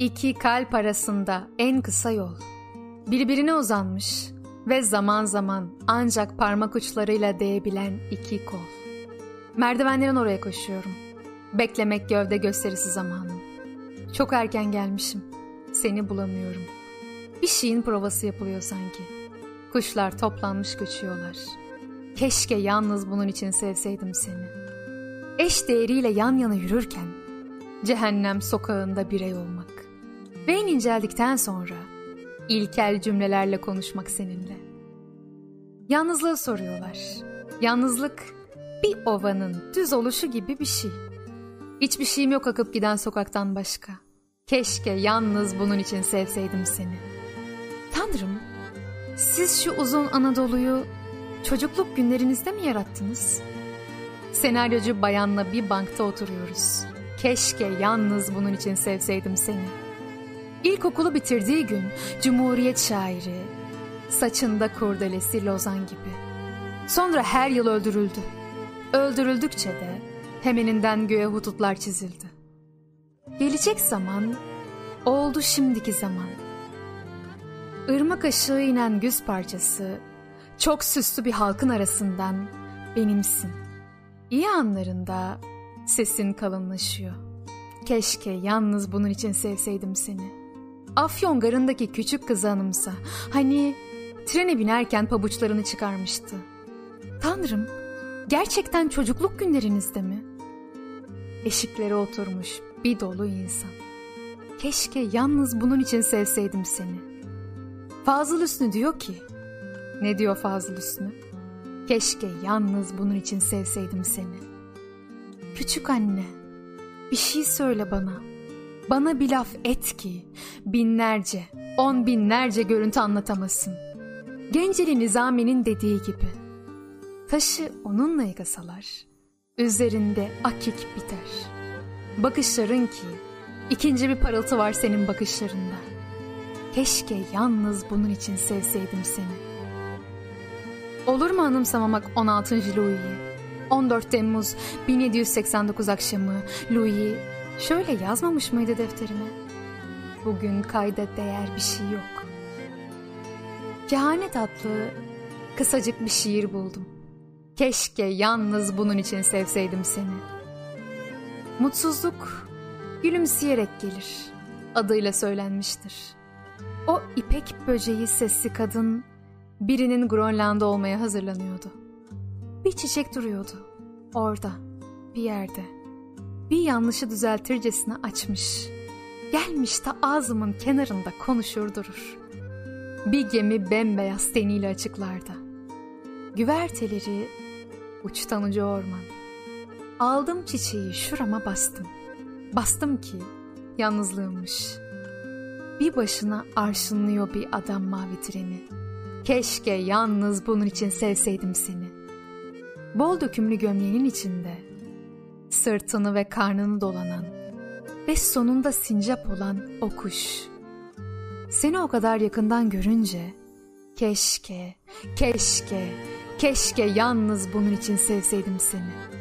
İki kalp arasında en kısa yol. Birbirine uzanmış ve zaman zaman ancak parmak uçlarıyla değebilen iki kol. Merdivenlerin oraya koşuyorum. Beklemek gövde gösterisi zamanım. Çok erken gelmişim. Seni bulamıyorum. Bir şeyin provası yapılıyor sanki. Kuşlar toplanmış göçüyorlar. Keşke yalnız bunun için sevseydim seni. Eş değeriyle yan yana yürürken cehennem sokağında birey olmak. En inceldikten sonra ilkel cümlelerle konuşmak seninle. Yalnızlığı soruyorlar. Yalnızlık bir ovanın düz oluşu gibi bir şey. Hiçbir şeyim yok akıp giden sokaktan başka. Keşke yalnız bunun için sevseydim seni. Tanrım, siz şu uzun Anadolu'yu çocukluk günlerinizde mi yarattınız? Senaryocu bayanla bir bankta oturuyoruz. Keşke yalnız bunun için sevseydim seni. İlkokulu bitirdiği gün Cumhuriyet şairi, saçında kurdelesi Lozan gibi. Sonra her yıl öldürüldü. Öldürüldükçe de hemeninden göğe hututlar çizildi. Gelecek zaman oldu şimdiki zaman. Irmak aşığı inen güz parçası, çok süslü bir halkın arasından benimsin. İyi anlarında sesin kalınlaşıyor. Keşke yalnız bunun için sevseydim seni. Afyon garındaki küçük kızı anımsa. Hani trene binerken pabuçlarını çıkarmıştı. Tanrım, gerçekten çocukluk günlerinizde mi? Eşiklere oturmuş bir dolu insan. Keşke yalnız bunun için sevseydim seni. Fazıl Hüsnü diyor ki, ne diyor Fazıl Hüsnü? Keşke yalnız bunun için sevseydim seni. Küçük anne, bir şey söyle bana. Bana bir laf et ki binlerce, on binlerce görüntü anlatamasın. Genceli Nizami'nin dediği gibi. Taşı onunla yıkasalar, üzerinde akik biter. Bakışların ki, ikinci bir parıltı var senin bakışlarında. Keşke yalnız bunun için sevseydim seni. Olur mu anımsamamak 16. Louis'i? 14 Temmuz 1789 akşamı Louis şöyle yazmamış mıydı defterine? Bugün kayda değer bir şey yok. Kehanet adlı kısacık bir şiir buldum. Keşke yalnız bunun için sevseydim seni. Mutsuzluk gülümseyerek gelir. Adıyla söylenmiştir. O ipek böceği sesli kadın birinin Grönland'da olmaya hazırlanıyordu. Bir çiçek duruyordu. Orada, bir yerde. Bir yanlışı düzeltircesine açmış. Gelmiş de ağzımın kenarında konuşur durur. Bir gemi bembeyaz teniyle açıklarda. Güverteleri uçtan uca orman. Aldım çiçeği şurama bastım. Bastım ki yalnızlığımmış. Bir başına arşınlıyor bir adam mavi treni. Keşke yalnız bunun için sevseydim seni. Bol dökümlü gömleğinin içinde sırtını ve karnını dolanan ve sonunda sincap olan o kuş. Seni o kadar yakından görünce keşke, keşke, keşke yalnız bunun için sevseydim seni.''